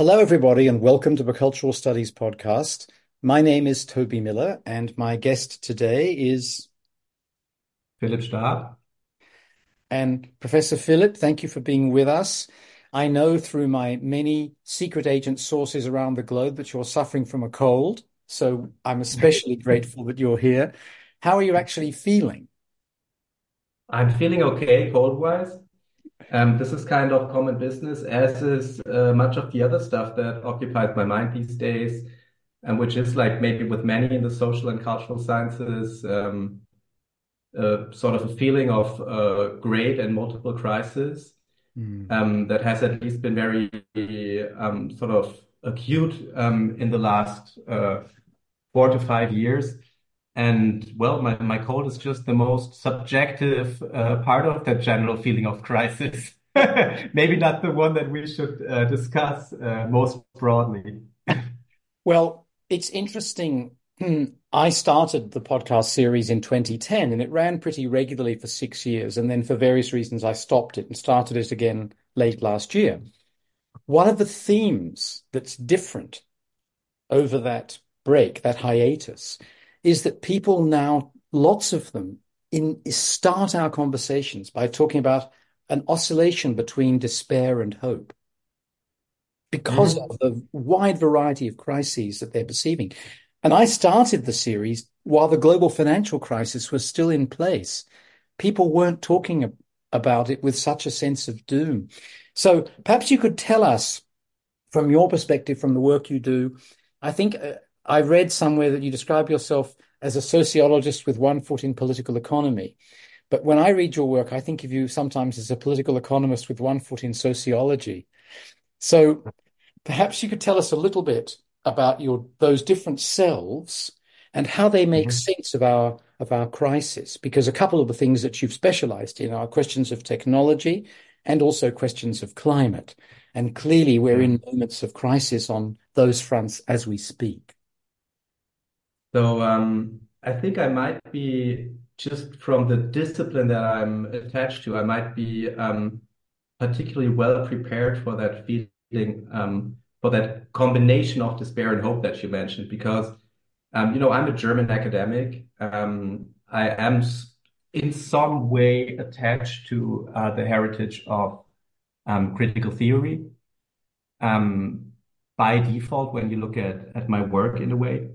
Hello, everybody, and welcome to the Cultural Studies podcast. My name is Toby Miller, and my guest today is Philipp Staab. And Professor Philipp, thank you for being with us. I know through my many secret agent sources around the globe that you're suffering from a cold, so I'm especially grateful that you're here. How are you actually feeling? I'm feeling okay cold-wise. Um, this is kind of common business, as is uh, much of the other stuff that occupies my mind these days, and which is like maybe with many in the social and cultural sciences, um, uh, sort of a feeling of uh, great and multiple crisis mm. um, that has at least been very um, sort of acute um, in the last uh, four to five years. And well, my, my cold is just the most subjective uh, part of that general feeling of crisis. Maybe not the one that we should uh, discuss uh, most broadly. well, it's interesting. I started the podcast series in 2010 and it ran pretty regularly for six years. And then for various reasons, I stopped it and started it again late last year. One of the themes that's different over that break, that hiatus, is that people now, lots of them, in start our conversations by talking about an oscillation between despair and hope because mm. of the wide variety of crises that they're perceiving. And I started the series while the global financial crisis was still in place. People weren't talking about it with such a sense of doom. So perhaps you could tell us from your perspective, from the work you do. I think uh, I read somewhere that you describe yourself as a sociologist with one foot in political economy. But when I read your work, I think of you sometimes as a political economist with one foot in sociology. So perhaps you could tell us a little bit about your those different selves and how they make mm-hmm. sense of our of our crisis. Because a couple of the things that you've specialized in are questions of technology and also questions of climate. And clearly we're in mm-hmm. moments of crisis on those fronts as we speak. So um, I think I might be just from the discipline that I'm attached to, I might be um, particularly well prepared for that feeling, um, for that combination of despair and hope that you mentioned, because um, you know I'm a German academic. Um, I am in some way attached to uh, the heritage of um, critical theory by default when you look at at my work in a way.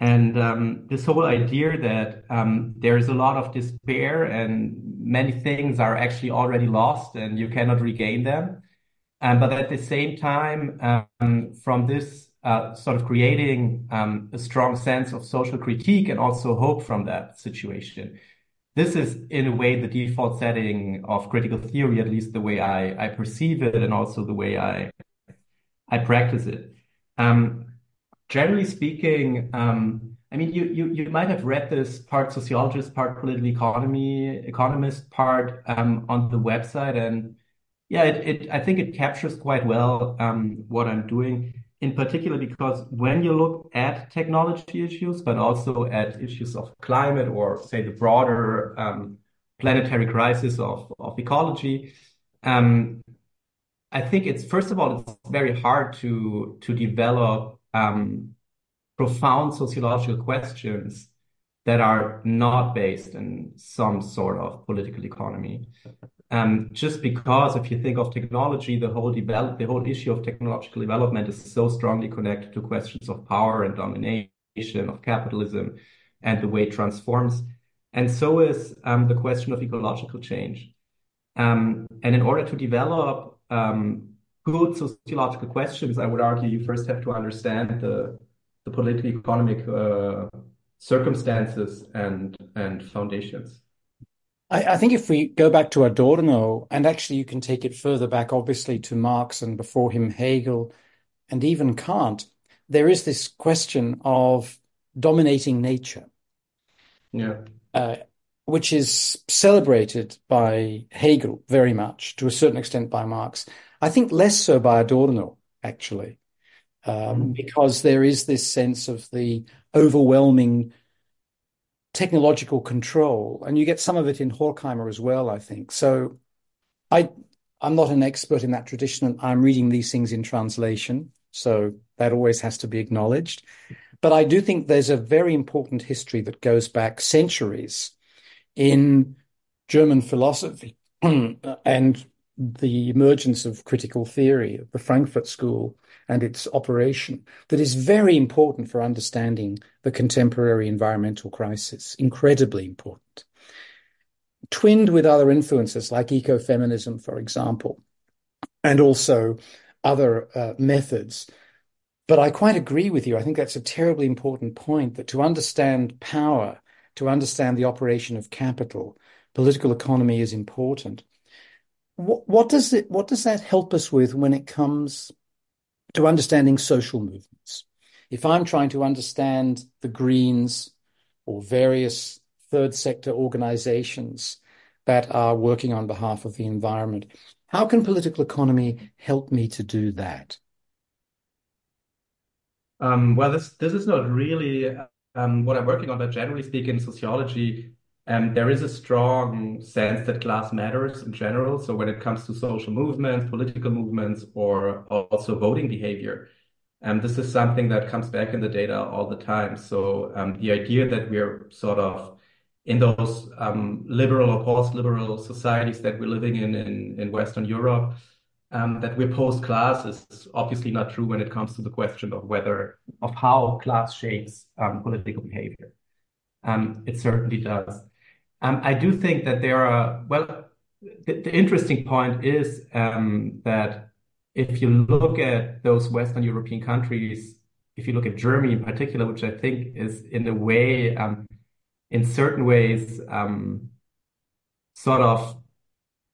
And um, this whole idea that um, there's a lot of despair and many things are actually already lost and you cannot regain them. Um, but at the same time, um, from this uh, sort of creating um, a strong sense of social critique and also hope from that situation. This is, in a way, the default setting of critical theory, at least the way I, I perceive it and also the way I, I practice it. Um, generally speaking, um, I mean, you, you you might have read this part sociologist, part political economy economist, part um, on the website, and yeah, it, it I think it captures quite well um, what I'm doing. In particular, because when you look at technology issues, but also at issues of climate or say the broader um, planetary crisis of of ecology, um, I think it's first of all it's very hard to to develop um, profound sociological questions that are not based in some sort of political economy. Um, just because if you think of technology, the whole develop, the whole issue of technological development is so strongly connected to questions of power and domination of capitalism and the way it transforms. And so is um, the question of ecological change. Um, and in order to develop um, good sociological questions, I would argue you first have to understand the, the political economic uh, circumstances and, and foundations. I, I, think if we go back to Adorno, and actually you can take it further back, obviously, to Marx and before him Hegel and even Kant, there is this question of dominating nature. Yeah. Uh, which is celebrated by Hegel very much, to a certain extent by Marx. I think less so by Adorno, actually, um, mm. because there is this sense of the overwhelming technological control, and you get some of it in Horkheimer as well, I think. So I, I'm not an expert in that tradition, and I'm reading these things in translation. So that always has to be acknowledged. But I do think there's a very important history that goes back centuries in German philosophy and the emergence of critical theory, the Frankfurt School, and its operation that is very important for understanding the contemporary environmental crisis, incredibly important. Twinned with other influences like ecofeminism, for example, and also other uh, methods. But I quite agree with you. I think that's a terribly important point that to understand power, to understand the operation of capital, political economy is important. What, does it, what does that help us with when it comes to understanding social movements? If I'm trying to understand the Greens or various third sector organizations that are working on behalf of the environment, how can political economy help me to do that? Um, well, this this is not really um, what I'm working on, but generally speaking, sociology um, there is a strong sense that class matters in general. So when it comes to social movements, political movements, or also voting behavior, um, this is something that comes back in the data all the time. So um, the idea that we're sort of in those um, liberal or post-liberal societies that we're living in in, in Western Europe, um, that we're post-class is obviously not true when it comes to the question of whether of how class shapes um, political behavior. it certainly does. Um, I do think that there are, well, the, the interesting point is um, that if you look at those Western European countries, if you look at Germany in particular, which I think is in a way, um, in certain ways, um, sort of,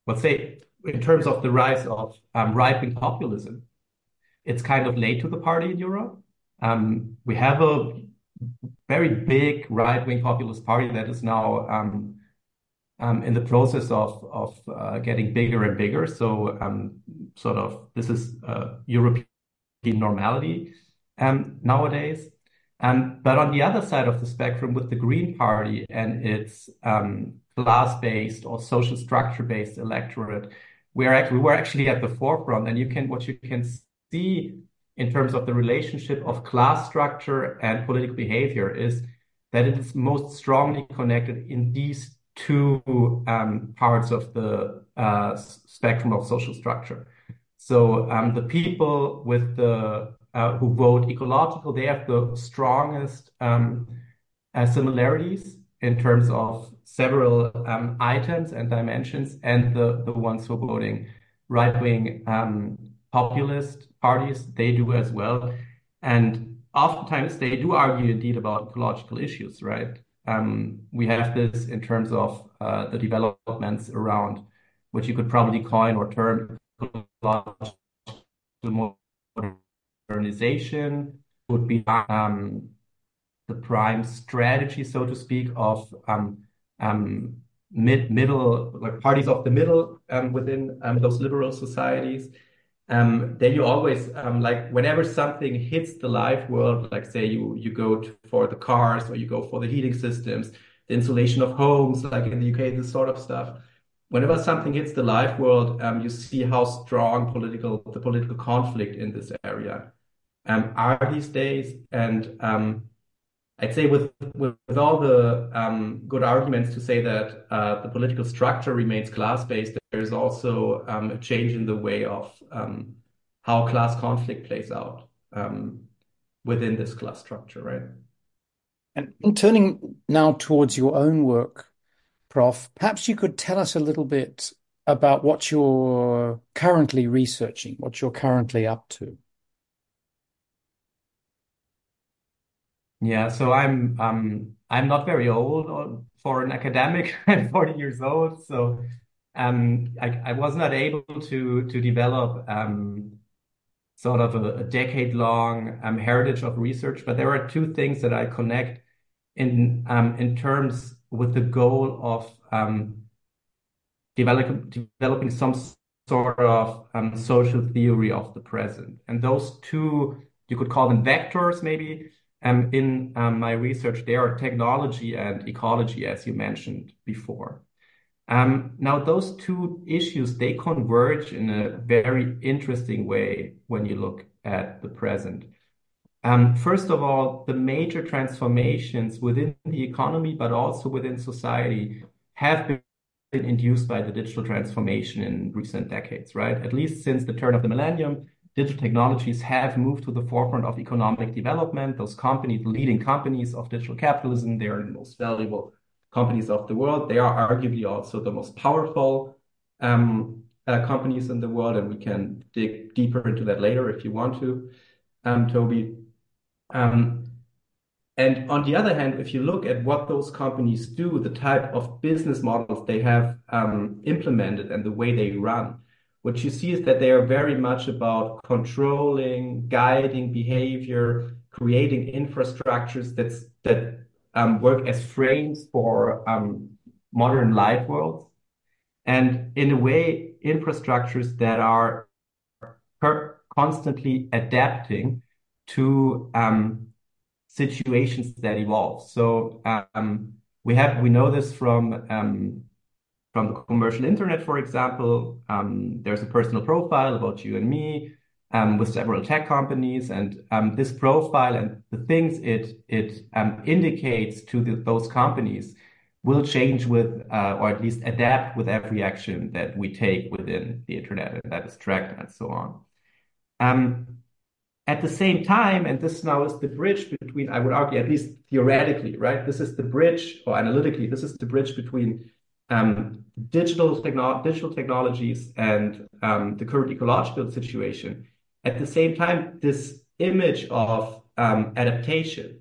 let's say, in terms of the rise of um, right-wing populism, it's kind of late to the party in Europe. Um, we have a very big right-wing populist party that is now um, in the process of uh, getting bigger and bigger. So um, sort of this is uh, European normality um, nowadays. Um, but on the other side of the spectrum, with the Green Party and its um, class-based or social structure-based electorate, we were actually at the forefront. And you can what you can see in terms of the relationship of class structure and political behavior is that it is most strongly connected in these two um, parts of the uh, spectrum of social structure. So um, the people with the uh, who vote ecological, they have the strongest um, uh, similarities in terms of several um, items and dimensions, and the the ones who are voting right wing um, populist parties, they do as well. And oftentimes they do argue indeed about ecological issues, right? Um, we have this in terms of uh, the developments around which you could probably coin or term modernization would be um, the prime strategy, so to speak, of um, mid middle like parties of the middle within those liberal societies. Um, then you always um, like whenever something hits the live world, like say you you go to, for the cars or you go for the heating systems, the insulation of homes, like in the UK, this sort of stuff. Whenever something hits the live world, um, you see how strong political the political conflict in this area um, are these days, and um, I'd say with with, with all the um, good arguments to say that uh, the political structure remains class based, there is also um, a change in the way of um, how class conflict plays out um, within this class structure, right? And turning now towards your own work, Prof, perhaps you could tell us a little bit about what you're currently researching, what you're currently up to. Yeah, so I'm um I'm not very old for an academic. I'm 40 years old, so um I, I was not able to to develop um sort of a, a decade long um, heritage of research, but there are two things that I connect in um in terms with the goal of um developing developing some sort of um, social theory of the present, and those two you could call them vectors maybe in um, my research, there are technology and ecology, as you mentioned before. Um, now, those two issues, they converge in a very interesting way when you look at the present. Um, first of all, the major transformations within the economy, but also within society, have been induced by the digital transformation in recent decades, right? At least since the turn of the millennium, digital technologies have moved to the forefront of economic development. Those companies, the leading companies of digital capitalism, they are the most valuable companies of the world. They are arguably also the most powerful um, uh, companies in the world, and we can dig deeper into that later if you want to, um, Toby. Um, and on the other hand, if you look at what those companies do, the type of business models they have um, implemented and the way they run, what you see is that they are very much about controlling, guiding behavior, creating infrastructures that's, that um, work as frames for um, modern life worlds. And in a way, infrastructures that are constantly adapting to um, situations that evolve. So um, we have we know this from um, from the commercial internet, for example. Um, there's a personal profile about you and me um, with several tech companies, and um, this profile and the things it it um, indicates to the, those companies will change with, uh, or at least adapt with every action that we take within the internet, and that is tracked and so on. Um, at the same time, and this now is the bridge between, I would argue, at least theoretically, right? This is the bridge, or analytically, this is the bridge between um, digital, techno digital technologies and um, the current ecological situation. At the same time, this image of um, adaptation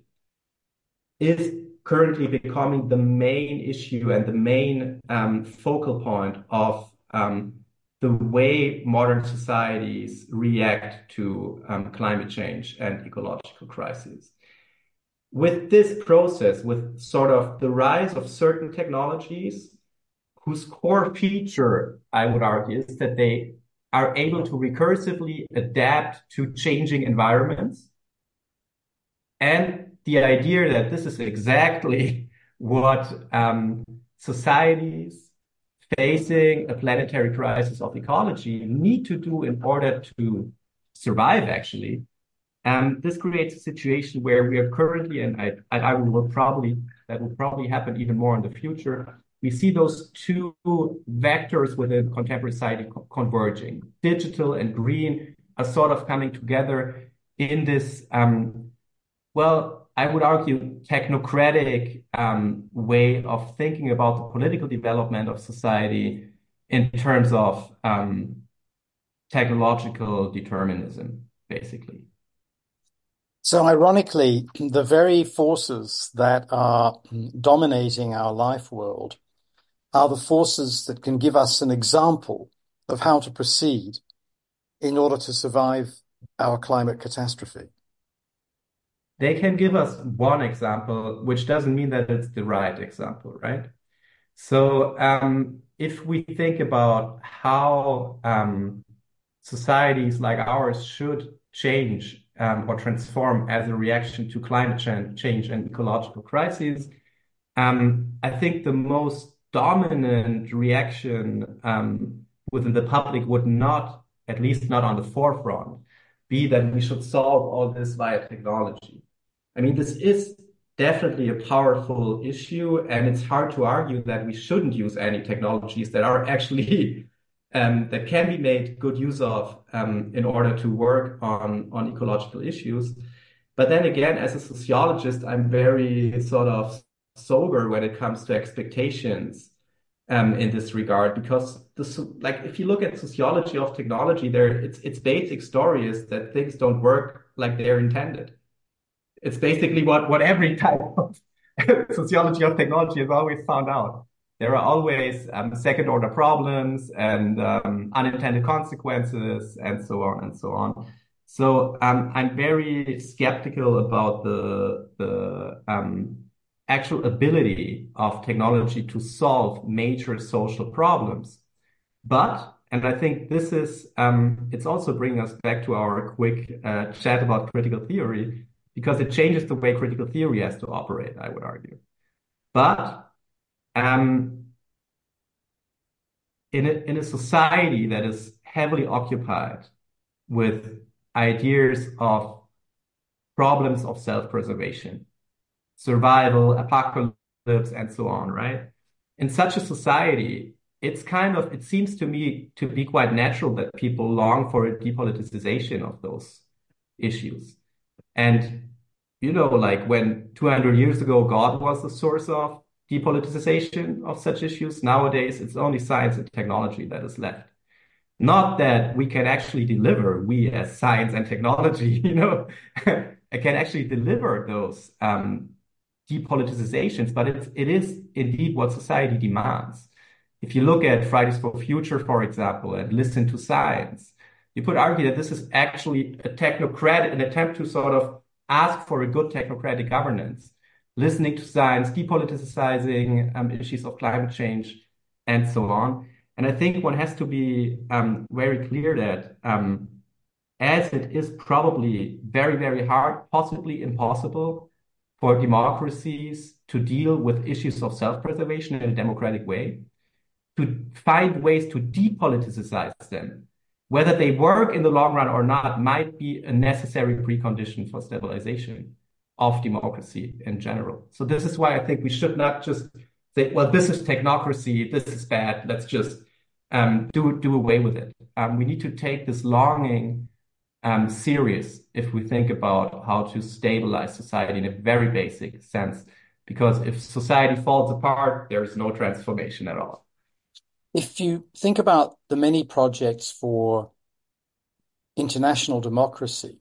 is currently becoming the main issue and the main um, focal point of um, the way modern societies react to um, climate change and ecological crises. With this process, with sort of the rise of certain technologies whose core feature, I would argue, is that they are able to recursively adapt to changing environments. And the idea that this is exactly what um, societies facing a planetary crisis of ecology need to do in order to survive, actually. And this creates a situation where we are currently, and I, I will probably, that will probably happen even more in the future. We see those two vectors within contemporary society converging. Digital and green are sort of coming together in this, um, well, I would argue, technocratic um, way of thinking about the political development of society in terms of um, technological determinism, basically. So, ironically, the very forces that are dominating our life world are the forces that can give us an example of how to proceed in order to survive our climate catastrophe they can give us one example, which doesn't mean that it's the right example, right? So um, if we think about how um, societies like ours should change um, or transform as a reaction to climate change and ecological crises, um, I think the most dominant reaction um, within the public would not, at least not on the forefront, be that we should solve all this via technology. I mean, this is definitely a powerful issue, and it's hard to argue that we shouldn't use any technologies that are actually um, that can be made good use of um, in order to work on on ecological issues. But then again, as a sociologist, I'm very sort of sober when it comes to expectations um, in this regard because the, like if you look at sociology of technology, there its its basic story is that things don't work like they're intended it's basically what, what every type of sociology of technology has always found out. There are always um, second order problems and um, unintended consequences and so on and so on. So um, I'm very skeptical about the, the um, actual ability of technology to solve major social problems. But, and I think this is, um, it's also bringing us back to our quick uh, chat about critical theory because it changes the way critical theory has to operate, I would argue. But um, in a, in a society that is heavily occupied with ideas of problems of self-preservation, survival, apocalypse, and so on, right? In such a society, it's kind of, it seems to me to be quite natural that people long for a depoliticization of those issues. And, you know, like when 200 years ago, God was the source of depoliticization of such issues, nowadays it's only science and technology that is left. Not that we can actually deliver, we as science and technology, you know, can actually deliver those um, depoliticizations, but it's, it is indeed what society demands. If you look at Fridays for Future, for example, and listen to science, you could argue that this is actually a technocratic, an attempt to sort of ask for a good technocratic governance, listening to science, depoliticizing um, issues of climate change, and so on. And I think one has to be um, very clear that um, as it is probably very, very hard, possibly impossible for democracies to deal with issues of self-preservation in a democratic way, to find ways to depoliticize them, whether they work in the long run or not, might be a necessary precondition for stabilization of democracy in general. So this is why I think we should not just say, well, this is technocracy, this is bad, let's just um, do do away with it. Um, we need to take this longing Um, serious if we think about how to stabilize society in a very basic sense. Because if society falls apart, there is no transformation at all. If you think about the many projects for international democracy,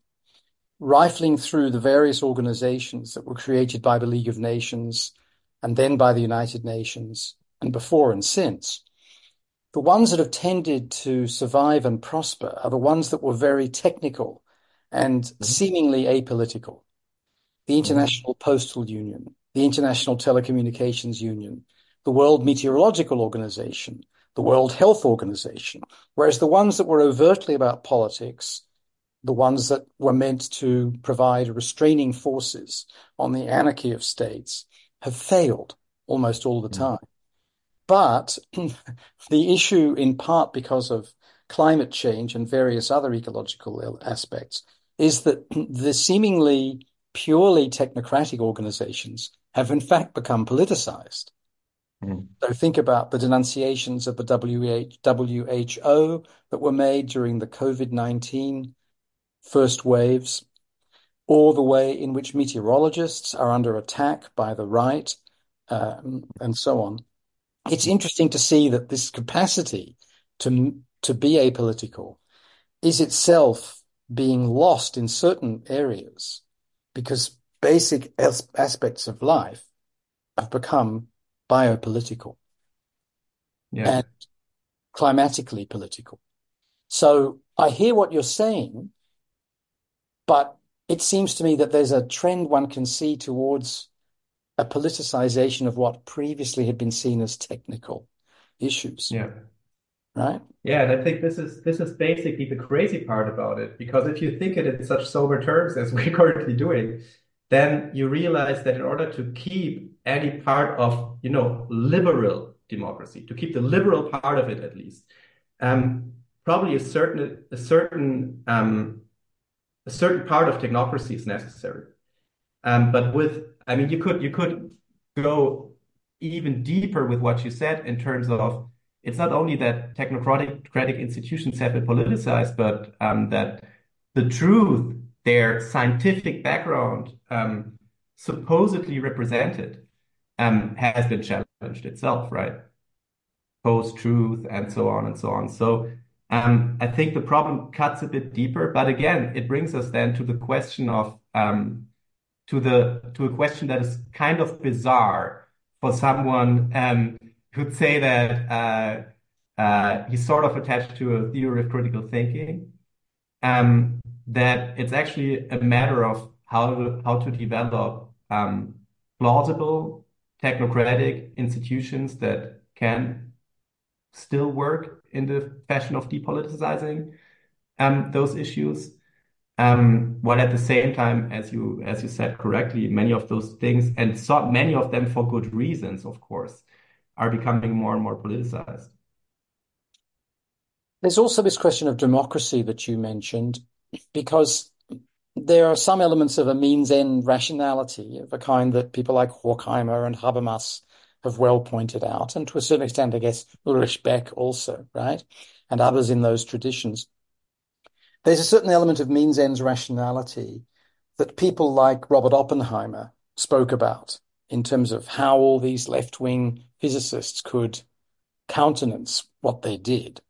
rifling through the various organizations that were created by the League of Nations and then by the United Nations and before and since, the ones that have tended to survive and prosper are the ones that were very technical and mm-hmm. seemingly apolitical. The mm-hmm. International mm-hmm. Postal Union, the International Telecommunications Union, the World Meteorological Organization, the World Health Organization, whereas the ones that were overtly about politics, the ones that were meant to provide restraining forces on the anarchy of states, have failed almost all the mm-hmm. time. But the issue, in part because of climate change and various other ecological aspects, is that the seemingly purely technocratic organizations have in fact become politicized. Mm. So think about the denunciations of the WHO that were made during the COVID-19 first waves, or the way in which meteorologists are under attack by the right, um, and so on it's interesting to see that this capacity to to be apolitical is itself being lost in certain areas because basic as- aspects of life have become biopolitical yeah. and climatically political. So I hear what you're saying, but it seems to me that there's a trend one can see towards a politicization of what previously had been seen as technical issues. Yeah. Right. Yeah, and I think this is this is basically the crazy part about it because if you think it in such sober terms as we're currently doing, then you realize that in order to keep any part of you know liberal democracy, to keep the liberal part of it at least, um, probably a certain a certain um, a certain part of technocracy is necessary. Um, but with I mean, you could you could go even deeper with what you said in terms of it's not only that technocratic institutions have been politicized, but um, that the truth, their scientific background, um, supposedly represented, um, has been challenged itself, right? Post truth and so on and so on. So I think the problem cuts a bit deeper, but again, it brings us then to the question of to the to a question that is kind of bizarre for someone um, who'd say that uh, uh, he's sort of attached to a theory of critical thinking. Um, that it's actually a matter of how to, how to develop um, plausible technocratic institutions that can still work in the fashion of depoliticizing um, those issues Um, while at the same time, as you as you said correctly, many of those things, and so many of them for good reasons, of course, are becoming more and more politicized. There's also this question of democracy that you mentioned, because there are some elements of a means-end rationality of a kind that people like Horkheimer and Habermas have well pointed out, and to a certain extent, I guess, Ulrich Beck also, right? And others in those traditions. There's a certain element of means-ends rationality that people like Robert Oppenheimer spoke about in terms of how all these left-wing physicists could countenance what they did.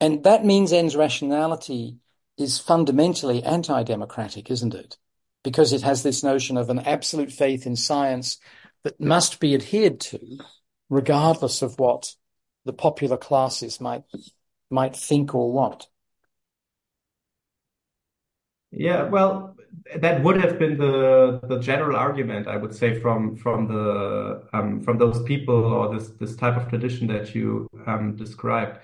And that means-ends rationality is fundamentally anti-democratic, isn't it? Because it has this notion of an absolute faith in science that must be adhered to, regardless of what the popular classes might might think or want. Yeah, well, that would have been the the general argument, I would say, from from the um, from those people or this this type of tradition that you um, described.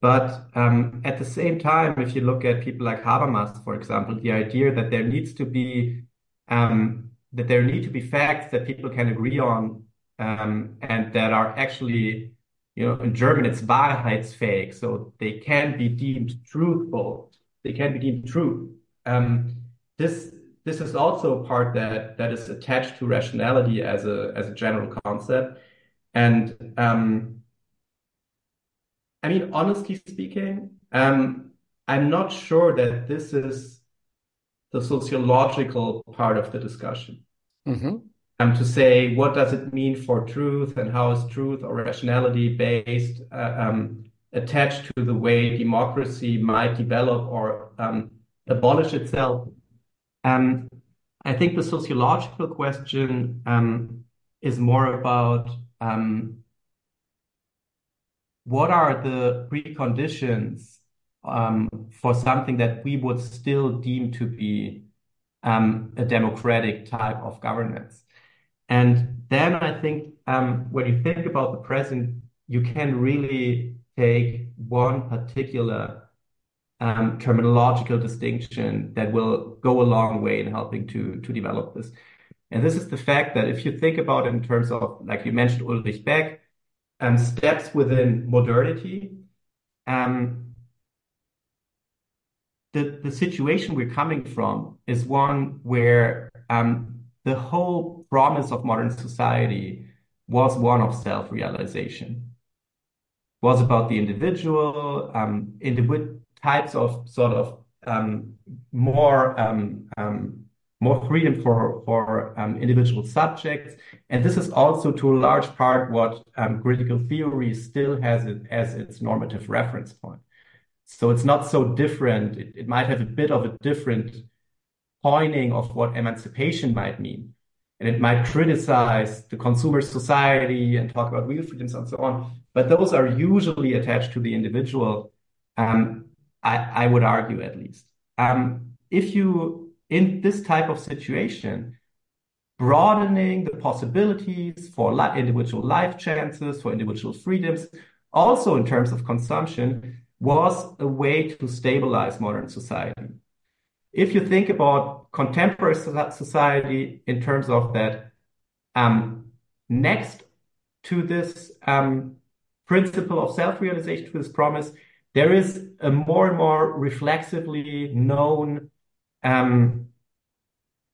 But um, at the same time, if you look at people like Habermas, for example, the idea that there needs to be um, that there need to be facts that people can agree on um, and that are actually, you know, in German it's wahrheitsfähig, so they can be deemed truthful, they can be deemed true. Um, this this is also a part that that is attached to rationality as a as a general concept, and um, I mean, honestly speaking, um, I'm not sure that this is the sociological part of the discussion. Mm-hmm. Um, to say what does it mean for truth and how is truth or rationality based uh, um, attached to the way democracy might develop or um, abolish itself. Um, I think the sociological question um, is more about um, what are the preconditions um, for something that we would still deem to be um, a democratic type of governance. And then I think um, when you think about the present, you can really take one particular um, terminological distinction that will go a long way in helping to to develop this. And this is the fact that if you think about it in terms of, like you mentioned, Ulrich Beck, um, steps within modernity, um, the, the situation we're coming from is one where um, the whole promise of modern society was one of self-realization, was about the individual, um, individual types of sort of um, more um, um, more freedom for for um, individual subjects, and this is also to a large part what um, critical theory still has it as its normative reference point. So it's not so different. It, it might have a bit of a different pointing of what emancipation might mean, and it might criticize the consumer society and talk about real freedoms and so on. But those are usually attached to the individual. Um, I, I would argue at least. Um, if you in this type of situation, broadening the possibilities for individual life chances, for individual freedoms, also in terms of consumption, was a way to stabilize modern society. If you think about contemporary society in terms of that, um, next to this um, principle of self-realization, to this promise, there is a more and more reflexively known um,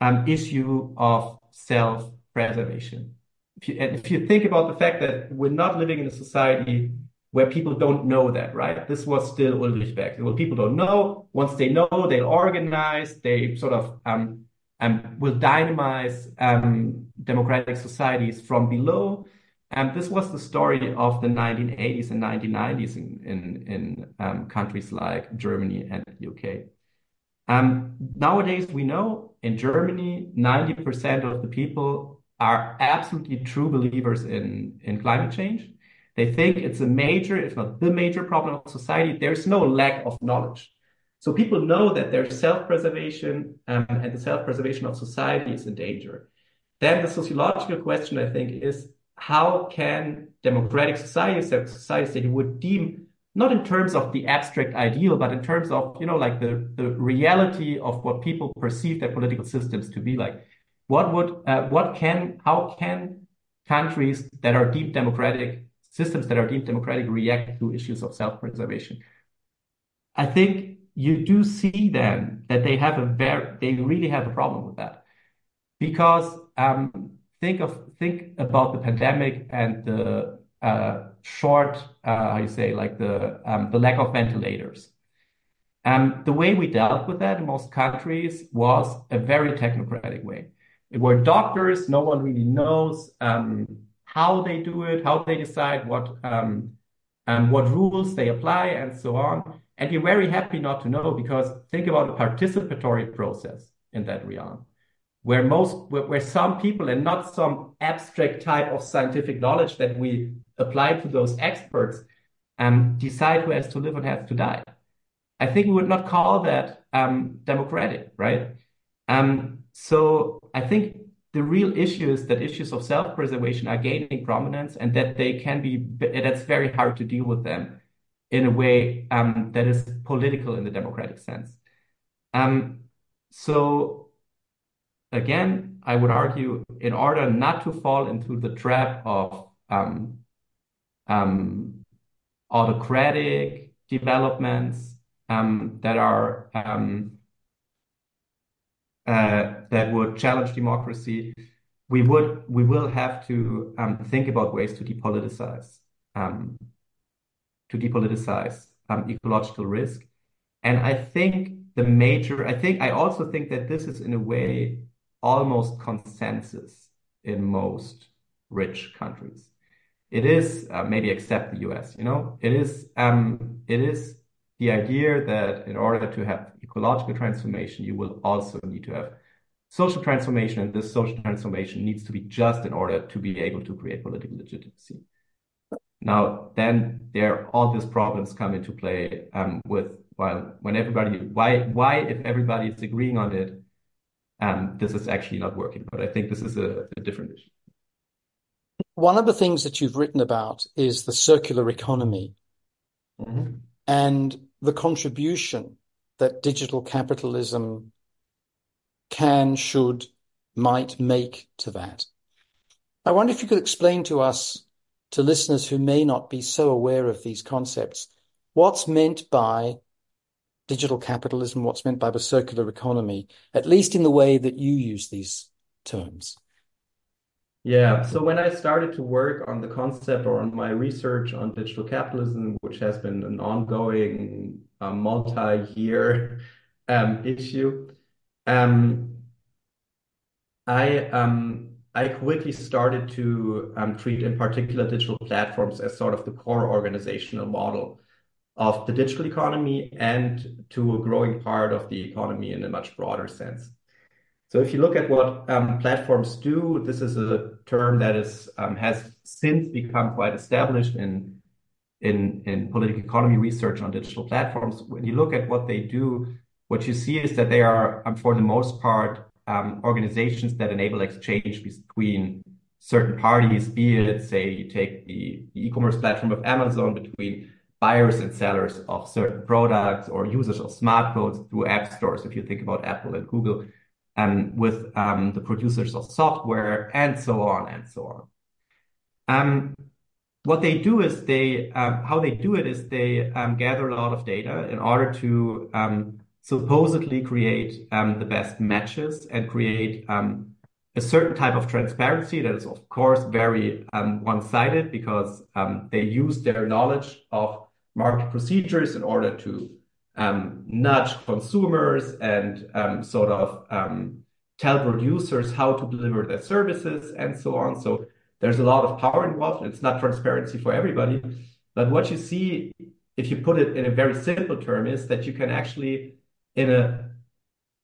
um, issue of self-preservation. If you, if you think about the fact that we're not living in a society where people don't know that, right? This was still Ulrich Beck. Well, people don't know. Once they know, they'll organize. They sort of um, um, will dynamize um, democratic societies from below. And this was the story of the 1980s and 1990s in in, in um, countries like Germany and the UK. Um, nowadays, we know in Germany, 90% of the people are absolutely true believers in, in climate change. They think it's a major, if not the major problem of society. There's no lack of knowledge. So people know that their self-preservation um, and the self-preservation of society is in danger. Then the sociological question, I think, is how can democratic societies, societies that you would deem not in terms of the abstract ideal, but in terms of, you know, like the, the reality of what people perceive their political systems to be like. What would, uh, what can, how can countries that are deemed democratic, systems that are deemed democratic react to issues of self-preservation? I think you do see then that they have a very, they really have a problem with that because um, think of think about the pandemic and the uh, short, uh, how you say, like the um, the lack of ventilators. Um, the way we dealt with that in most countries was a very technocratic way. It were doctors, no one really knows um, how they do it, how they decide what um, um, what rules they apply, and so on. And you're very happy not to know because think about a participatory process in that realm, where most where, where some people and not some abstract type of scientific knowledge that we apply to those experts um, decide who has to live and has to die. I think we would not call that um, democratic, right? Um, so I think the real issue is that issues of self-preservation are gaining prominence and that they can be that's very hard to deal with them in a way um, that is political in the democratic sense. Um, so again, I would argue in order not to fall into the trap of um, um autocratic developments um, that are um, uh, that would challenge democracy, we would we will have to um, think about ways to depoliticize um, to depoliticize ecological risk. And I think the major, I think I also think that this is in a way almost consensus in most rich countries. It is uh, maybe except the US, you know, it is um, it is the idea that in order to have ecological transformation, you will also need to have social transformation, and this social transformation needs to be just in order to be able to create political legitimacy. Now, then there all these problems come into play um, with well, when everybody why why if everybody is agreeing on it, um, this is actually not working. But I think this is a, a different issue. One of the things that you've written about is the circular economy. Mm-hmm. And the contribution that digital capitalism can, should, might make to that. I wonder if you could explain to us, to listeners who may not be so aware of these concepts, what's meant by digital capitalism, what's meant by the circular economy, at least in the way that you use these terms. Yeah. So when I started to work on the concept or on my research on digital capitalism, which has been an ongoing uh, multi-year um, issue, um, I um, I quickly started to um, treat, in particular, digital platforms as sort of the core organizational model of the digital economy and to a growing part of the economy in a much broader sense. So if you look at what um, platforms do, this is a term that is um, has since become quite established in in in political economy research on digital platforms. When you look at what they do, what you see is that they are, um, for the most part, um, organizations that enable exchange between certain parties, be it, say, you take the, the e-commerce platform of Amazon between buyers and sellers of certain products or users of smartphones through app stores, if you think about Apple and Google um, with um, the producers of software and so on and so on. Um, what they do is they, um, how they do it is they um, gather a lot of data in order to um, supposedly create the best matches and create a certain type of transparency that is, of course, very one-sided because they use their knowledge of market procedures in order to um, nudge consumers and um, sort of um, tell producers how to deliver their services and so on. So there's a lot of power involved. It's not transparency for everybody. But what you see, if you put it in a very simple term, is that you can actually, in a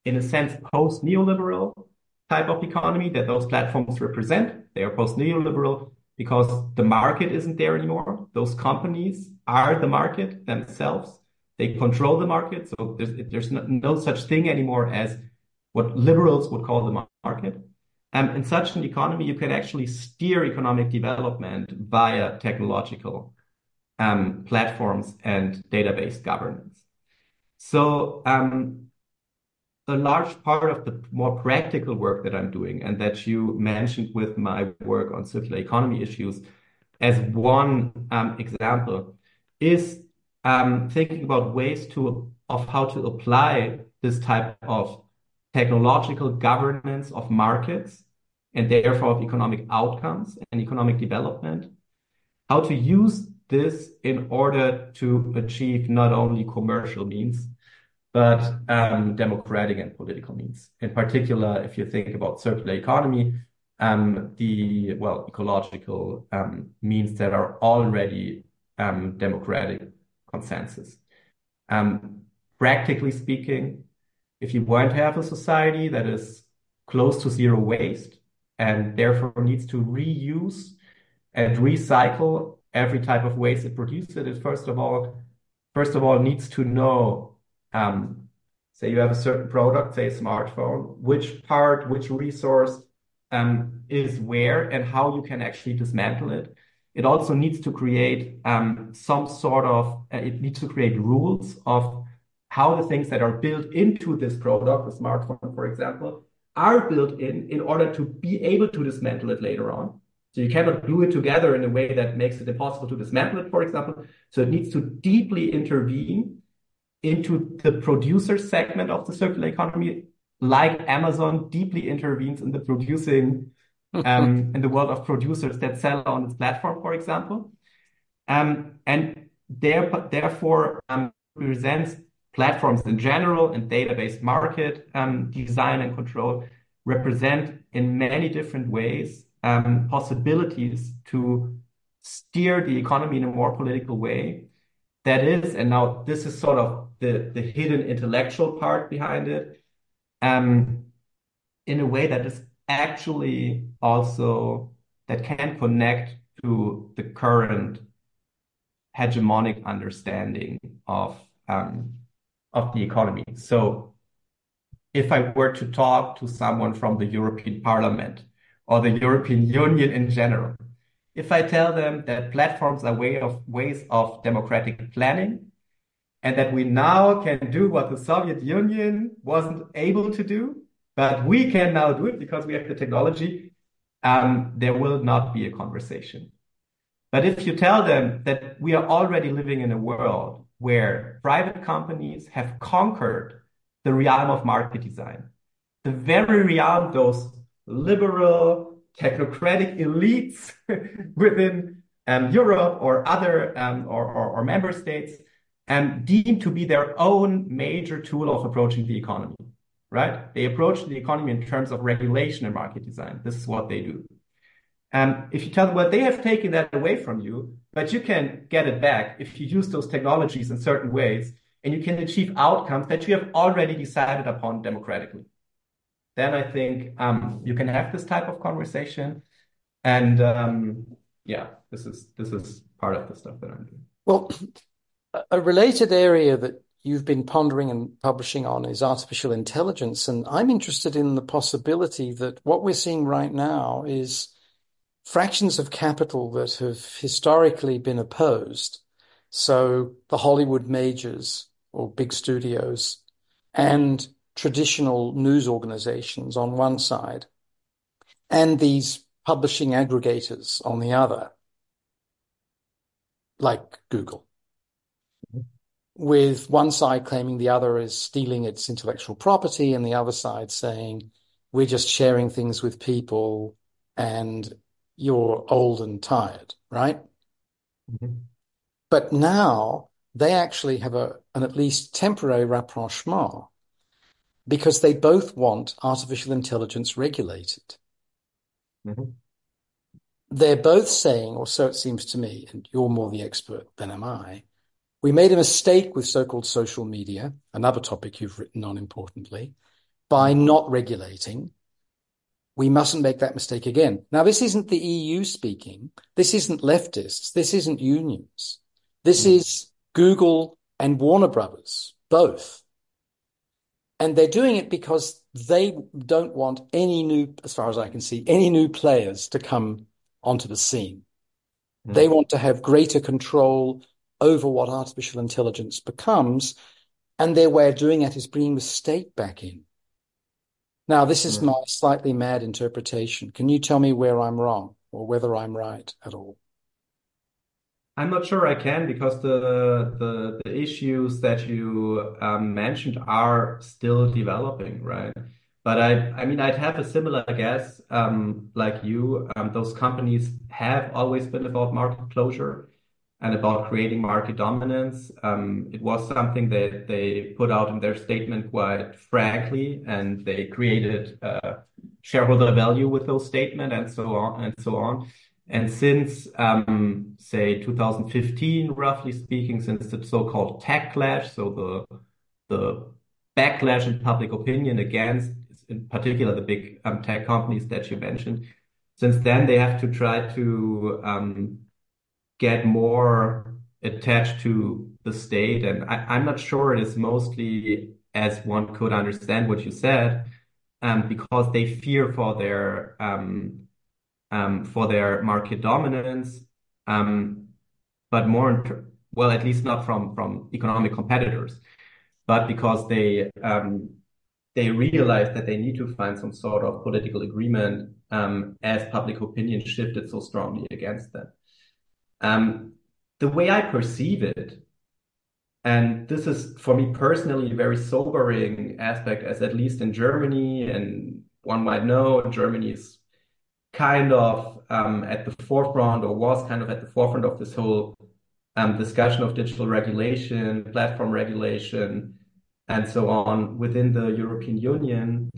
in a sense, post neoliberal type of economy that those platforms represent. They are post neoliberal because the market isn't there anymore. Those companies are the market themselves. They control the market. So there's, there's no, no such thing anymore as what liberals would call the market. Um, in such an economy, you can actually steer economic development via technological um, platforms and database governance. So um, a large part of the more practical work that I'm doing and that you mentioned with my work on circular economy issues as one um, example is um, thinking about ways to of how to apply this type of technological governance of markets and therefore of economic outcomes and economic development, how to use this in order to achieve not only commercial means, but um, democratic and political means. In particular, if you think about circular economy, um, the well ecological um, means that are already um, democratic consensus. Um, practically speaking, if you want to have a society that is close to zero waste and therefore needs to reuse and recycle every type of waste it produces, it first of all, first of all needs to know, say you have a certain product, say a smartphone, which part, which resource um, is where and how you can actually dismantle it. It also needs to create um, some sort of, uh, it needs to create rules of how the things that are built into this product, the smartphone, for example, are built in in order to be able to dismantle it later on. So you cannot glue it together in a way that makes it impossible to dismantle it, for example. So it needs to deeply intervene into the producer segment of the circular economy, like Amazon deeply intervenes in the producing um, in the world of producers that sell on its platform, for example. Um, and there, therefore um, represents platforms in general and database market um, design and control represent in many different ways um, possibilities to steer the economy in a more political way. That is, and now this is sort of the, the hidden intellectual part behind it, um, in a way that is actually also that can connect to the current hegemonic understanding of um, of the economy. So if I were to talk to someone from the European Parliament or the European Union in general, if I tell them that platforms are way of ways of democratic planning and that we now can do what the Soviet Union wasn't able to do, but we can now do it because we have the technology, um, there will not be a conversation. But if you tell them that we are already living in a world where private companies have conquered the realm of market design, the very realm those liberal technocratic elites within um, Europe or other um, or, or, or, member states um, deemed to be their own major tool of approaching the economy, right? They approach the economy in terms of regulation and market design. This is what they do. And if you tell them, well, they have taken that away from you, but you can get it back if you use those technologies in certain ways and you can achieve outcomes that you have already decided upon democratically. Then I think um, you can have this type of conversation. And um, yeah, this is this is part of the stuff that I'm doing. Well, a related area that you've been pondering and publishing on is artificial intelligence. And I'm interested in the possibility that what we're seeing right now is fractions of capital that have historically been opposed. So the Hollywood majors or big studios and traditional news organizations on one side and these publishing aggregators on the other, like Google, with one side claiming the other is stealing its intellectual property and the other side saying we're just sharing things with people and you're old and tired, right? Mm-hmm. But now they actually have a, an at least temporary rapprochement because they both want artificial intelligence regulated. Mm-hmm. They're both saying, or so it seems to me, and you're more the expert than am I, we made a mistake with so-called social media, another topic you've written on importantly, by not regulating we mustn't make that mistake again. Now, this isn't the EU speaking. This isn't leftists. This isn't unions. This mm. is Google and Warner Brothers, both. And they're doing it because they don't want any new, as far as I can see, any new players to come onto the scene. Mm. They want to have greater control over what artificial intelligence becomes. And their way of doing it is bringing the state back in. Now, this is my slightly mad interpretation. Can you tell me where I'm wrong or whether I'm right at all? I'm not sure I can because the the, the issues that you um, mentioned are still developing, right? But I I mean I'd have a similar guess um, like you. Um, those companies have always been about market closure and about creating market dominance. Um, it was something that they put out in their statement quite frankly, and they created uh, shareholder value with those statements and so on and so on. And since, um, say, 2015, roughly speaking, since the so-called techlash, so the the backlash in public opinion against, in particular, the big um, tech companies that you mentioned, since then they have to try to um, get more attached to the state. And I, I'm not sure it is mostly as one could understand what you said, um, because they fear for their um, um, for their market dominance, um, but more well, at least not from from economic competitors, but because they um, they realize that they need to find some sort of political agreement um, as public opinion shifted so strongly against them. Um, the way I perceive it, and this is for me personally a very sobering aspect, as at least in Germany, and one might know Germany is kind of um, at the forefront or was kind of at the forefront of this whole um, discussion of digital regulation, platform regulation, and so on within the European Union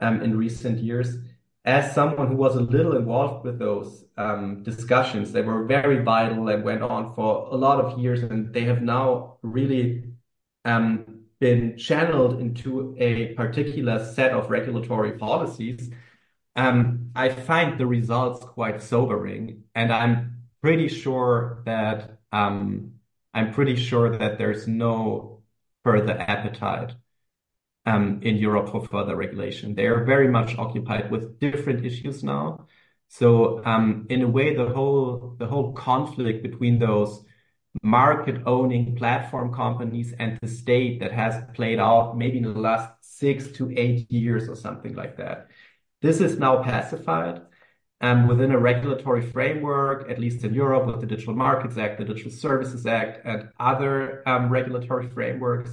um, in recent years as someone who was a little involved with those um, discussions, they were very vital and went on for a lot of years, and they have now really um, been channeled into a particular set of regulatory policies. Um, I find the results quite sobering, and I'm pretty sure that um, I'm pretty sure that there's no further appetite um, in Europe for further regulation. They are very much occupied with different issues now. So um, in a way, the whole the whole conflict between those market owning platform companies and the state that has played out maybe in the last six to eight years or something like that. This is now pacified um, within a regulatory framework, at least in Europe, with the Digital Markets Act, the Digital Services Act, and other um, regulatory frameworks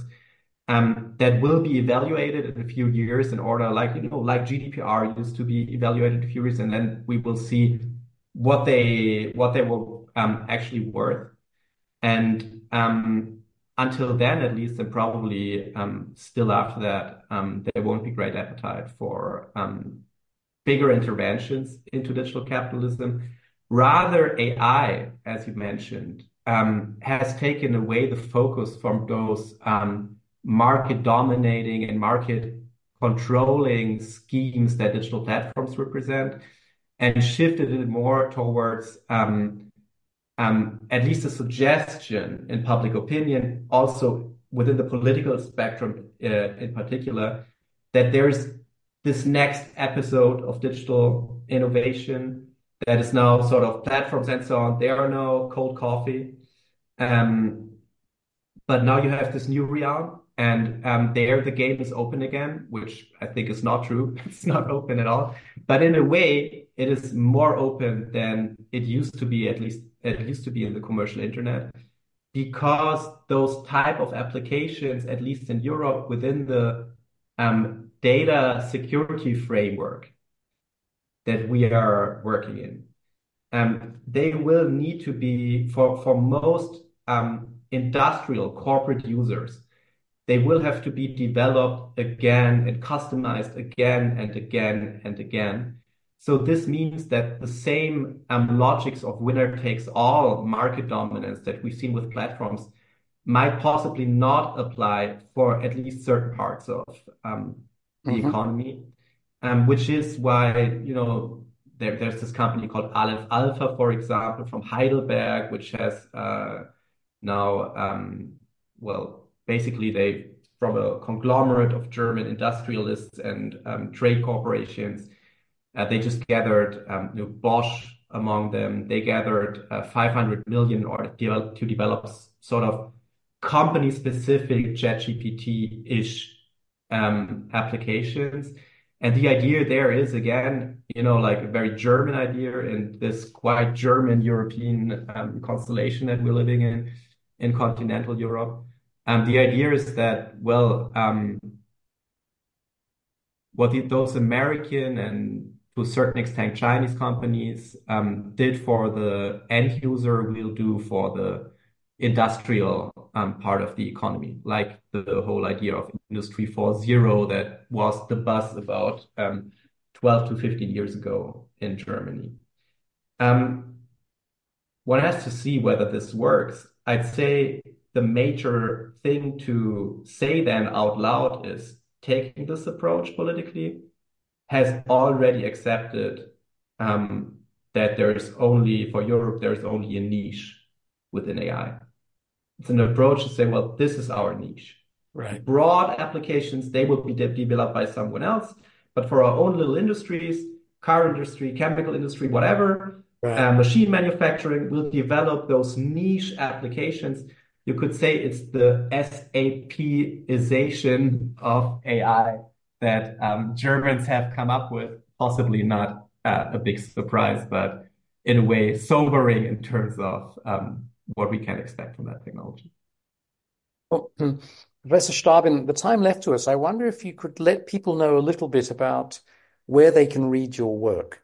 that will be evaluated in a few years in order, like you know, like GDPR used to be evaluated a few years, and then we will see what they what they will um, actually worth. And um, until then, at least, and probably um, still after that, um, there won't be great appetite for um, bigger interventions into digital capitalism. Rather, AI, as you mentioned, has taken away the focus from those market dominating and market controlling schemes that digital platforms represent and shifted it more towards um, um, at least a suggestion in public opinion, also within the political spectrum uh, in particular, that there's this next episode of digital innovation that is now sort of platforms and so on. There are no cold coffee. Um, but now you have this new realm and um, there the game is open again, which I think is not true. It's not open at all. But in a way, it is more open than it used to be, at least it used to be in the commercial internet, because those type of applications, at least in Europe, within the um, data security framework that we are working in, um, they will need to be for for most um, industrial corporate users they will have to be developed again and customized again and again and again. So this means that the same um, logics of winner takes all market dominance that we've seen with platforms might possibly not apply for at least certain parts of um, the mm-hmm. economy, um, which is why you know there, there's this company called Aleph Alpha, for example, from Heidelberg, which has uh, now um, well basically they from a conglomerate of German industrialists and um, trade corporations. Uh, they just gathered um, you know, Bosch among them. They gathered uh, 500 million or develop, to develop sort of company specific ChatGPT ish um, applications. And the idea there is again, you know, like a very German idea in this quite German European um, constellation that we're living in, in continental Europe. The idea is that, well, um, what those American and to a certain extent Chinese companies um, did for the end user will do for the industrial um, part of the economy, like the, whole idea of Industry 4.0 that was the buzz about 12 to 15 years ago in Germany. One has to see whether this works. I'd say the major thing to say then out loud is taking this approach politically has already accepted um, that there's only, for Europe, there's only a niche within AI. It's an approach to say, well, this is our niche. Right. Broad applications, they will be de developed by someone else. But for our own little industries, car industry, chemical industry, whatever, right. uh, machine manufacturing will develop those niche applications. You could say it's the SAPization of AI that um, Germans have come up with. Possibly not uh, a big surprise, but in a way sobering in terms of um, what we can expect from that technology. Well, hmm. Professor Stabin, the time left to us, I wonder if you could let people know a little bit about where they can read your work.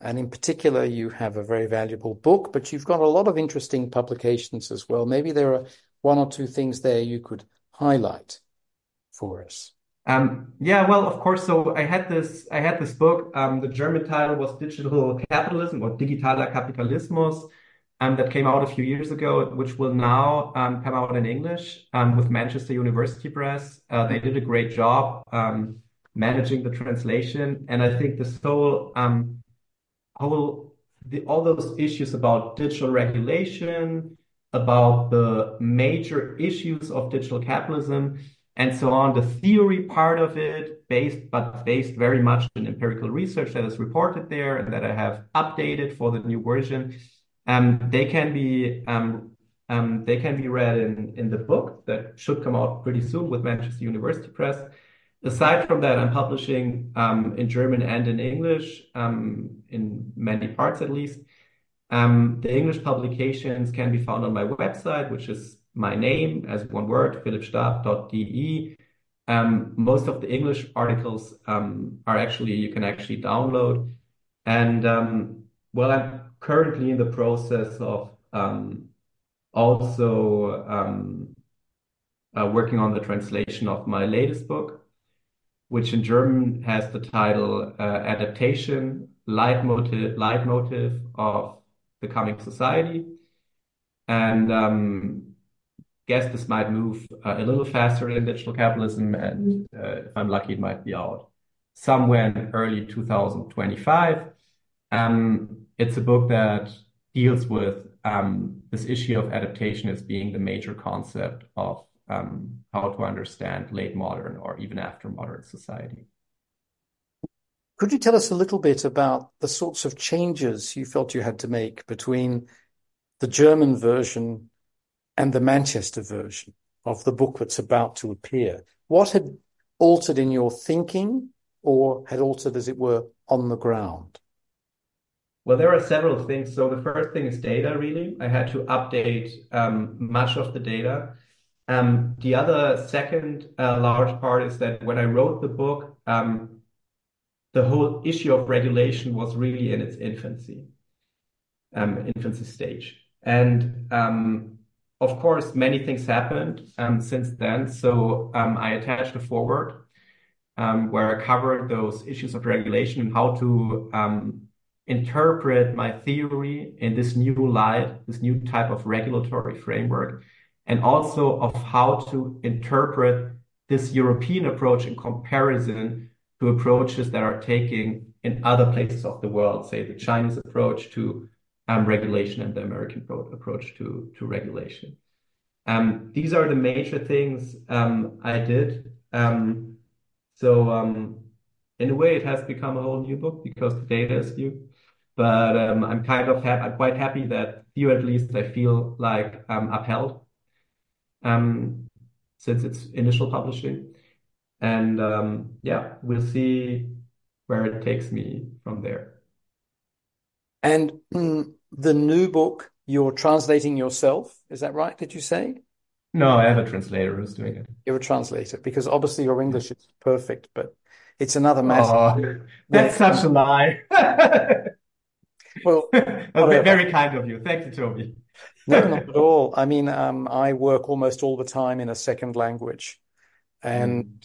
And in particular, you have a very valuable book, but you've got a lot of interesting publications as well. Maybe there are one or two things there you could highlight for us. Um, yeah, well, of course. So I had this, I had this book. Um, the German title was Digital Capitalism or Digitaler Kapitalismus um, that came out a few years ago, which will now um, come out in English um, with Manchester University Press. Uh, they did a great job um, managing the translation, and I think this whole um, whole the, all those issues about digital regulation, about the major issues of digital capitalism, and so on. The theory part of it, based but based very much in empirical research that is reported there and that I have updated for the new version um, they can be um, um, they can be read in, in the book that should come out pretty soon with Manchester University Press. Aside from that, I'm publishing um, in German and in English, um, in many parts at least. Um, the English publications can be found on my website, which is my name as one word, philippstaab.de. Um, most of the English articles um, are actually you can actually download. And um, well, I'm currently in the process of um, also um, uh, working on the translation of my latest book, which in German has the title uh, Adaptation, Leitmotiv, Leitmotiv of the Coming Society. And um, guess this might move uh, a little faster than digital capitalism. And uh, if I'm lucky, it might be out somewhere in early 2025. Um, it's a book that deals with um, this issue of adaptation as being the major concept of um, how to understand late modern or even after modern society. Could you tell us a little bit about the sorts of changes you felt you had to make between the German version and the Manchester version of the book that's about to appear? What had altered in your thinking or had altered, as it were, on the ground? Well, there are several things. So the first thing is data, really. I had to update um, much of the data. Um, the other second uh, large part is that when I wrote the book, um, the whole issue of regulation was really in its infancy, um, infancy stage. And um, of course, many things happened um, since then. So I attached a foreword where I covered those issues of regulation and how to interpret my theory in this new light, this new type of regulatory framework, and also of how to interpret this European approach in comparison to approaches that are taking in other places of the world, say the Chinese approach to um, regulation and the American approach to, to regulation. Um, these are the major things um, I did. Um, so um, in a way, it has become a whole new book because the data is new. But um, I'm kind of I'm quite happy that you at least I feel like um, upheld since its initial publishing. And um, yeah, we'll see where it takes me from there. And the new book, you're translating yourself, is that right? Did you say? No, I have a translator who's doing it. You're a translator because obviously your English is perfect, but it's another matter. Oh, that's such a lie. Well, very kind of you. Thank you, Toby. No, not at all. I mean, um, I work almost all the time in a second language, and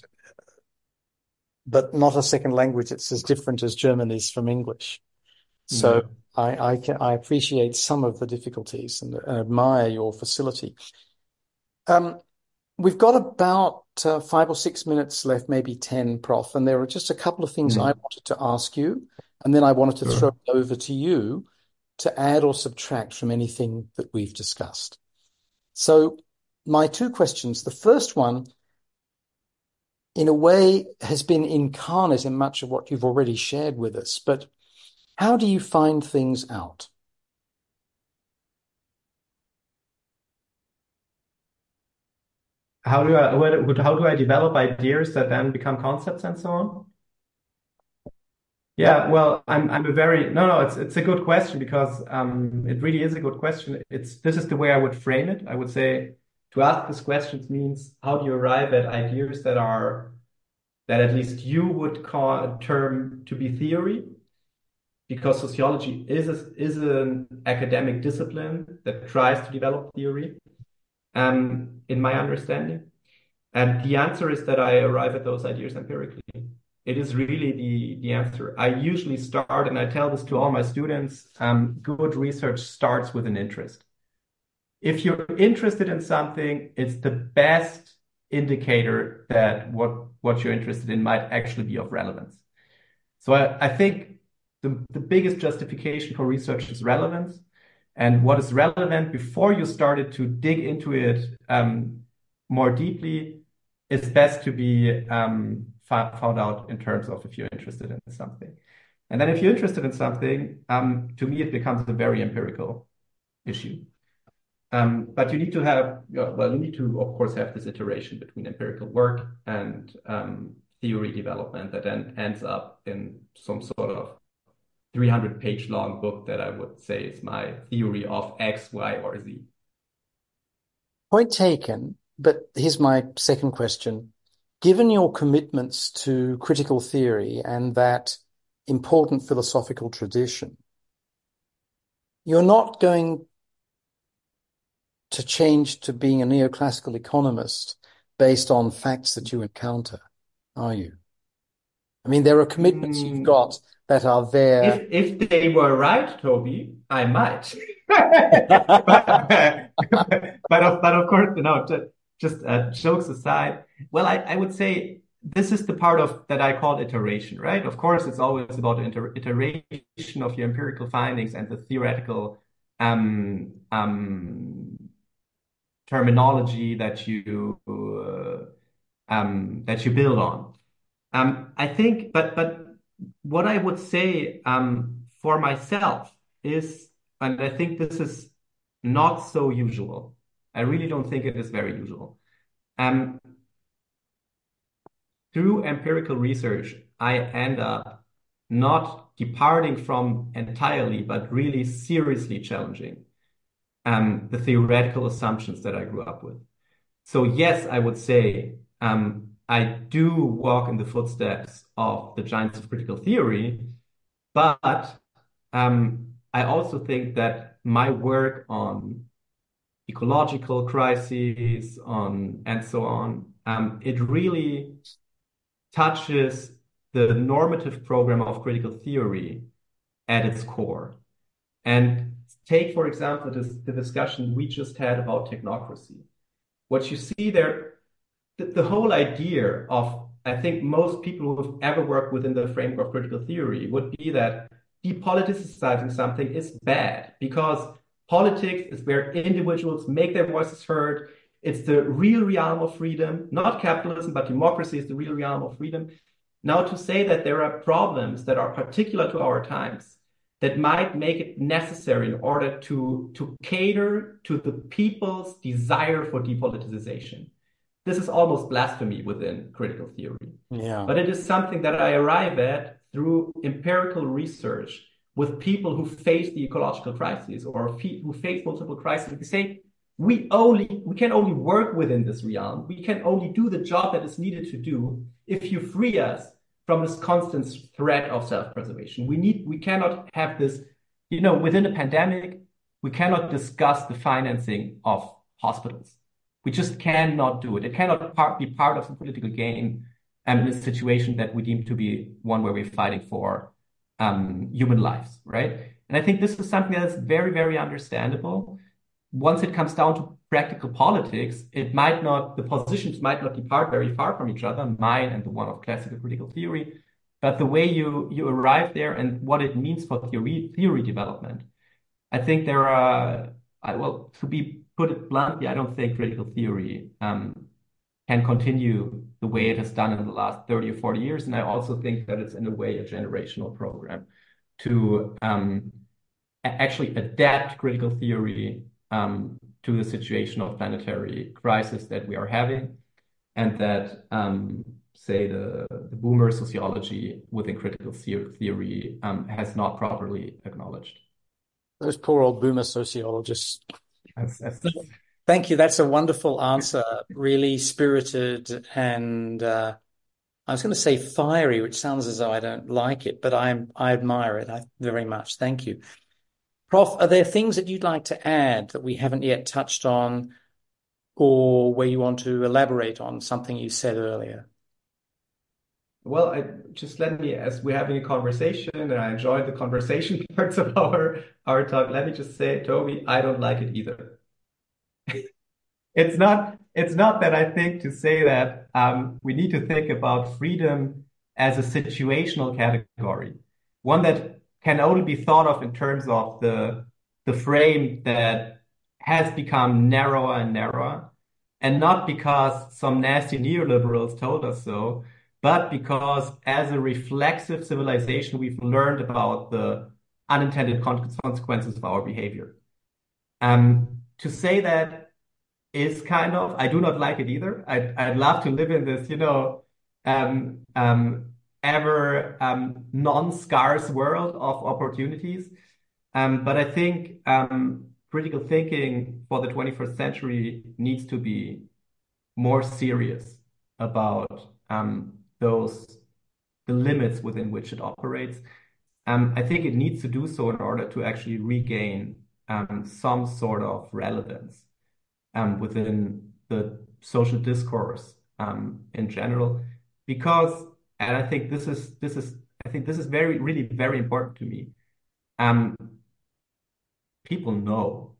but not a second language. It's as different as German is from English. So No. I I can I appreciate some of the difficulties and, and admire your facility. Um, we've got about uh, five or six minutes left, maybe 10, Prof, and there are just a couple of things I Mm. wanted to ask you, and then I wanted to throw it over to you to add or subtract from anything that we've discussed. So my two questions, the first one, in a way, has been incarnate in much of what you've already shared with us, but how do you find things out? How do I how do I develop ideas that then become concepts and so on? Yeah, well, I'm I'm a very no no it's it's a good question because um it really is a good question. It's this is the way I would frame it. I would say to ask this question means how do you arrive at ideas that are that at least you would call a term to be theory because sociology is a, is an academic discipline that tries to develop theory um in my understanding. And the answer is that I arrive at those ideas empirically. It is really the, the answer. I usually start, and I tell this to all my students, um, good research starts with an interest. If you're interested in something, it's the best indicator that what, what you're interested in might actually be of relevance. So I, I think the, the biggest justification for research is relevance. And what is relevant before you started to dig into it um, more deeply is best to be um, found out in terms of if you're interested in something. And then if you're interested in something, um, to me, it becomes a very empirical issue. Um, but you need to have, well, you need to, of course, have this iteration between empirical work and um, theory development that then ends up in some sort of 300 page long book that I would say is my theory of X, Y, or Z. Point taken, but here's my second question. Given your commitments to critical theory and that important philosophical tradition, you're not going to change to being a neoclassical economist based on facts that you encounter, are you? I mean, there are commitments you've Mm, got that are there. If if they were right, Toby, I might. But but of but of course, you know, just uh, jokes aside. Well, I I would say this is the part of that I call iteration, right? Of course, it's always about iter iteration of your empirical findings and the theoretical um um terminology that you uh, um that you build on. Um, I think, but but what I would say um, for myself is, and I think this is not so usual. I really don't think it is very usual. Um, through empirical research, I end up not departing from entirely, but really seriously challenging um, the theoretical assumptions that I grew up with. So yes, I would say um, I do walk in the footsteps of the giants of critical theory, but I also think that my work on ecological crises, on and so on, um, it really touches the normative program of critical theory at its core. And take, for example, this, the discussion we just had about technocracy. What you see there, the, the whole idea of, I think most people who've ever worked within the framework of critical theory would be that depoliticizing something is bad because politics is where individuals make their voices heard. It's the real realm of freedom, not capitalism, but democracy is the real realm of freedom. Now, to say that there are problems that are particular to our times that might make it necessary in order to, to cater to the people's desire for depoliticization this is almost blasphemy within critical theory. Yeah. But it is something that I arrive at through empirical research with people who face the ecological crisis or who face multiple crises. They say, we only we can only work within this realm. We can only do the job that is needed to do if you free us from this constant threat of self-preservation. We need we cannot have this, you know, within a pandemic, we cannot discuss the financing of hospitals. We just cannot do it. It cannot part, be part of the political game um, in a situation that we deem to be one where we're fighting for um, human lives, right? And I think this is something that is very, very understandable. Once it comes down to practical politics, it might not, the positions might not depart very far from each other, mine and the one of classical critical theory, but the way you, you arrive there and what it means for theory, theory development. I think there are, I, well, to be put it bluntly, I don't think critical theory um, can continue the way it has done in the last 30 or 40 years. And I also think that it's in a way a generational program to um, actually adapt critical theory um, to the situation of planetary crisis that we are having and that um, say the, the boomer sociology within critical theory um, has not properly acknowledged. Those poor old boomer sociologists. Thank you. That's a wonderful answer. Really spirited and uh, I was going to say fiery, which sounds as though I don't like it, but I I admire it very much. Thank you, Prof. Are there things that you'd like to add that we haven't yet touched on, or where you want to elaborate on something you said earlier? Well, I just let me, as we're having a conversation, and I enjoyed the conversation parts of our our talk. Let me just say, Toby, I don't like it either. It's not it's not that I think to say that um, we need to think about freedom as a situational category, one that can only be thought of in terms of the the frame that has become narrower and narrower, and not because some nasty neoliberals told us so, but because as a reflexive civilization, we've learned about the unintended consequences of our behavior. Um, to say that is kind of, I do not like it either. I'd, I'd love to live in this, you know, um, um, ever um, non-scarce world of opportunities. Um, but I think um, critical thinking for the 21st century needs to be more serious about um, those the limits within which it operates. I think it needs to do so in order to actually regain um, some sort of relevance um, within the social discourse um, in general, because and I think this is this is I think this is very really very important to me. Um, people know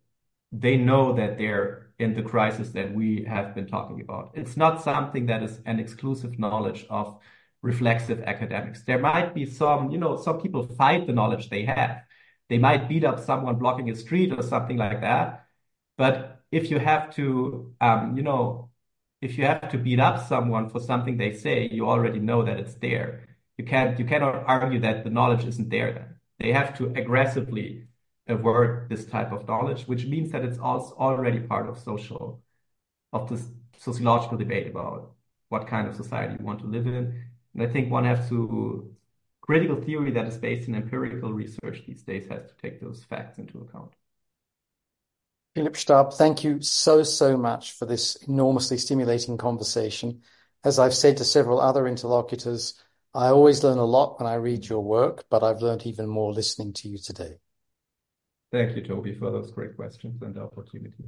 they know that they're in the crisis that we have been talking about. It's not something that is an exclusive knowledge of reflexive academics. There might be some, you know, some people fight the knowledge they have. They might beat up someone blocking a street or something like that. But if you have to, um, you know, if you have to beat up someone for something they say, you already know that it's there. You can't, you cannot argue that the knowledge isn't there then. They have to aggressively avert this type of knowledge, which means that it's also already part of social, of this sociological debate about what kind of society you want to live in. And I think one has to, critical theory that is based in empirical research these days has to take those facts into account. Philipp Staab, thank you so, so much for this enormously stimulating conversation. As I've said to several other interlocutors, I always learn a lot when I read your work, but I've learned even more listening to you today. Thank you, Toby, for those great questions and the opportunity.